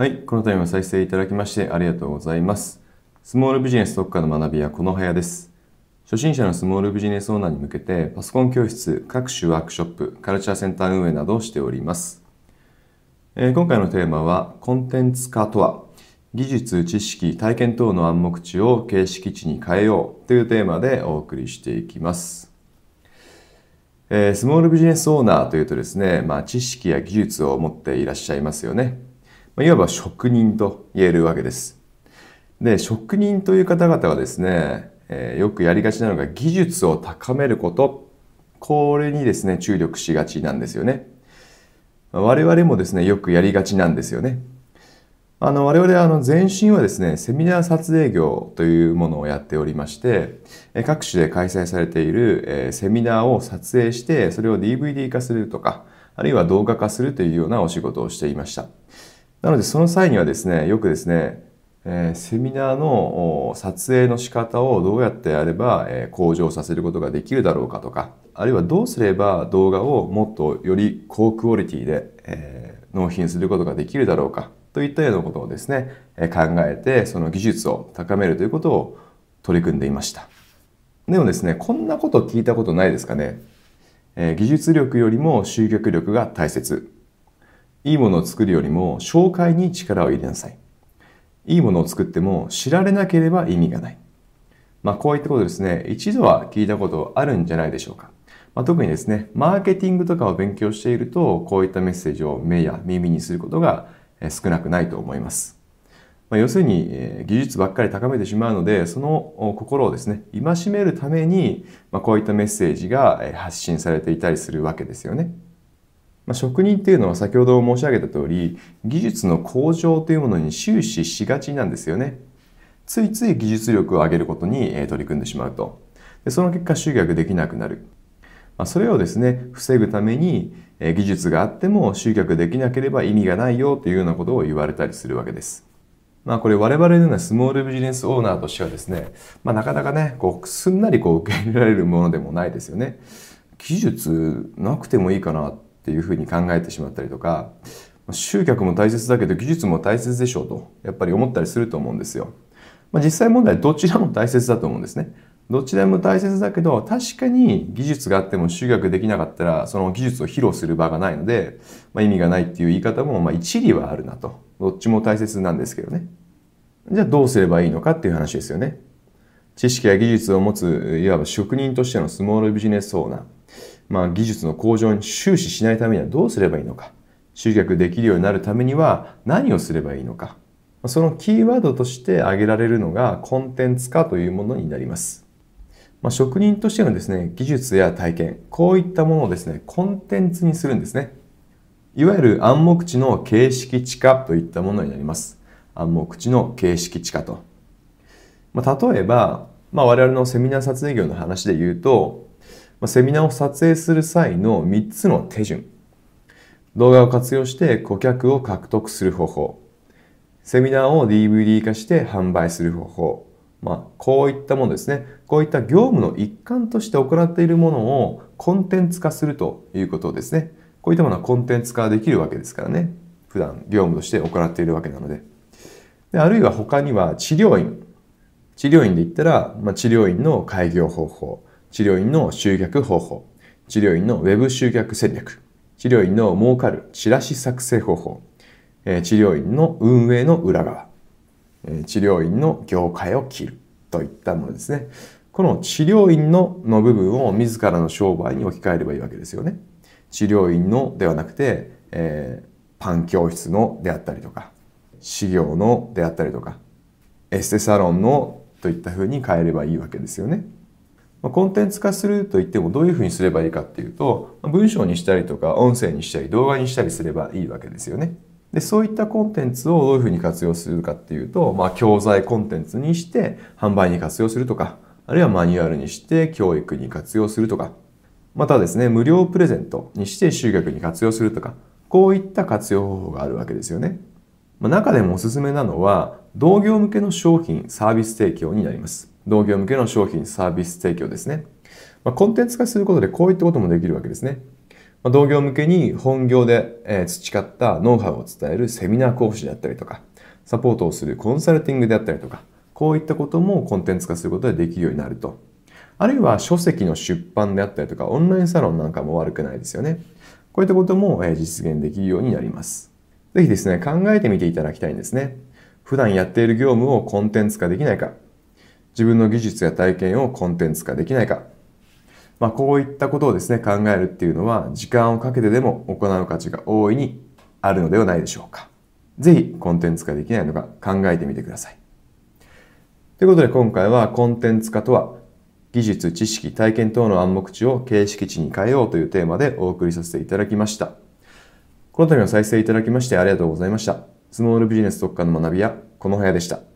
はい、このタイム再生いただきましてありがとうございます。スモールビジネス特化の学びはこの部屋です。初心者のスモールビジネスオーナーに向けてパソコン教室、各種ワークショップ、カルチャーセンター運営などをしております。えー今回のテーマはコンテンツ化とは技術、知識、体験等の暗黙知を形式値に変えようというテーマでお送りしていきます。えースモールビジネスオーナーというとですね、まあ、知識や技術を持っていらっしゃいますよね。いわば職人と言えるわけです。で、職人という方々はですね、えーよくやりがちなのが技術を高めること、これにですね、注力しがちなんですよね。我々もですね、よくやりがちなんですよね。あの、我々はあの前身はですね、セミナー撮影業というものをやっておりまして、各種で開催されている、えセミナーを撮影して、それを DVD 化するとか、あるいは動画化するというようなお仕事をしていました。なので、その際にはですね、よくですね、えーセミナーの撮影の仕方をどうやってやれば、えー向上させることができるだろうかとか、あるいはどうすれば動画をもっとより高クオリティで、えー納品することができるだろうかといったようなことをですね、えー考えてその技術を高めるということを取り組んでいました。でもですね、こんなこと聞いたことないですかね。えー技術力よりも集客力が大切。いいものを作るよりも紹介に力を入れなさい。いいものを作っても知られなければ意味がない。まあこういったことですね、一度は聞いたことあるんじゃないでしょうか。まあ、特にですね、マーケティングとかを勉強していると、こういったメッセージを目や耳にすることが少なくないと思います。まあ、要するに、技術ばっかり高めてしまうので、その心をですね、戒めるために、まあ、こういったメッセージが発信されていたりするわけですよね。まあ、職人っていうのは先ほど申し上げた通り、技術の向上というものに終始しがちなんですよね。ついつい技術力を上げることに取り組んでしまうと。でその結果集客できなくなる。まあ、それをですね、防ぐために、技術があっても集客できなければ意味がないよというようなことを言われたりするわけです。まあこれ我々のようなスモールビジネスオーナーとしてはですね、まあなかなかね、こうすんなりこう受け入れられるものでもないですよね。技術なくてもいいかなっっていうふうに考えてしまったりとか、集客も大切だけど技術も大切でしょうと、やっぱり思ったりすると思うんですよ。まあ、実際問題どちらも大切だと思うんですね。どちらも大切だけど、確かに技術があっても集客できなかったら、その技術を披露する場がないので、まあ、意味がないっていう言い方も、まあ、一理はあるなと。どっちも大切なんですけどね。じゃあどうすればいいのかっていう話ですよね。知識や技術を持つ、いわば職人としてのスモールビジネスオーナー。まあ、技術の向上に終始しないためにはどうすればいいのか。集客できるようになるためには何をすればいいのか。そのキーワードとして挙げられるのがコンテンツ化というものになります。まあ、職人としてのですね、技術や体験、こういったものをですね、コンテンツにするんですね。いわゆる暗黙知の形式知化といったものになります。暗黙知の形式知化と。まあ、例えば、まあ、我々のセミナー撮影業の話で言うと、まあ、セミナーを撮影する際の3つの手順。動画を活用して顧客を獲得する方法。セミナーを DVD 化して販売する方法。まあ、こういったものですね。こういった業務の一環として行っているものをコンテンツ化するということですね。こういったものはコンテンツ化できるわけですからね。普段業務として行っているわけなので。であるいは他には治療院。治療院で言ったら、まあ、治療院の開業方法、治療院の集客方法、治療院のウェブ集客戦略、治療院の儲かるチラシ作成方法、治療院の運営の裏側、治療院の業界を切るといったものですね。この治療院のの部分を自らの商売に置き換えればいいわけですよね。治療院のではなくて、えーパン教室のであったりとか、修行のであったりとか、エステサロンのといったふうに変えればいいわけですよね。まあコンテンツ化するといってもどういうふうにすればいいかっていうと、文章にしたりとか音声にしたり動画にしたりすればいいわけですよね。で、そういったコンテンツをどういうふうに活用するかっていうと、まあ教材コンテンツにして販売に活用するとか、あるいはマニュアルにして教育に活用するとか、またですね、無料プレゼントにして集客に活用するとか、こういった活用方法があるわけですよね。まあ中でもおすすめなのは、同業向けの商品、サービス提供になります。同業向けの商品、サービス提供ですね。まあ、コンテンツ化することでこういったこともできるわけですね。まあ、同業向けに本業で、培ったノウハウを伝えるセミナー講師であったりとか、サポートをするコンサルティングであったりとか、こういったこともコンテンツ化することができるようになると。あるいは書籍の出版であったりとか、オンラインサロンなんかも悪くないですよね。こういったことも実現できるようになります。ぜひですね、考えてみていただきたいんですね。普段やっている業務をコンテンツ化できないか、自分の技術や体験をコンテンツ化できないか、まあ、こういったことをですね、考えるっていうのは、時間をかけてでも行う価値が大いにあるのではないでしょうか。ぜひ、コンテンツ化できないのか考えてみてください。ということで、今回はコンテンツ化とは、技術、知識、体験等の暗黙知を形式値に変えようというテーマでお送りさせていただきました。この度は再生いただきましてありがとうございました。スモールビジネス特化の学びやこの部屋でした。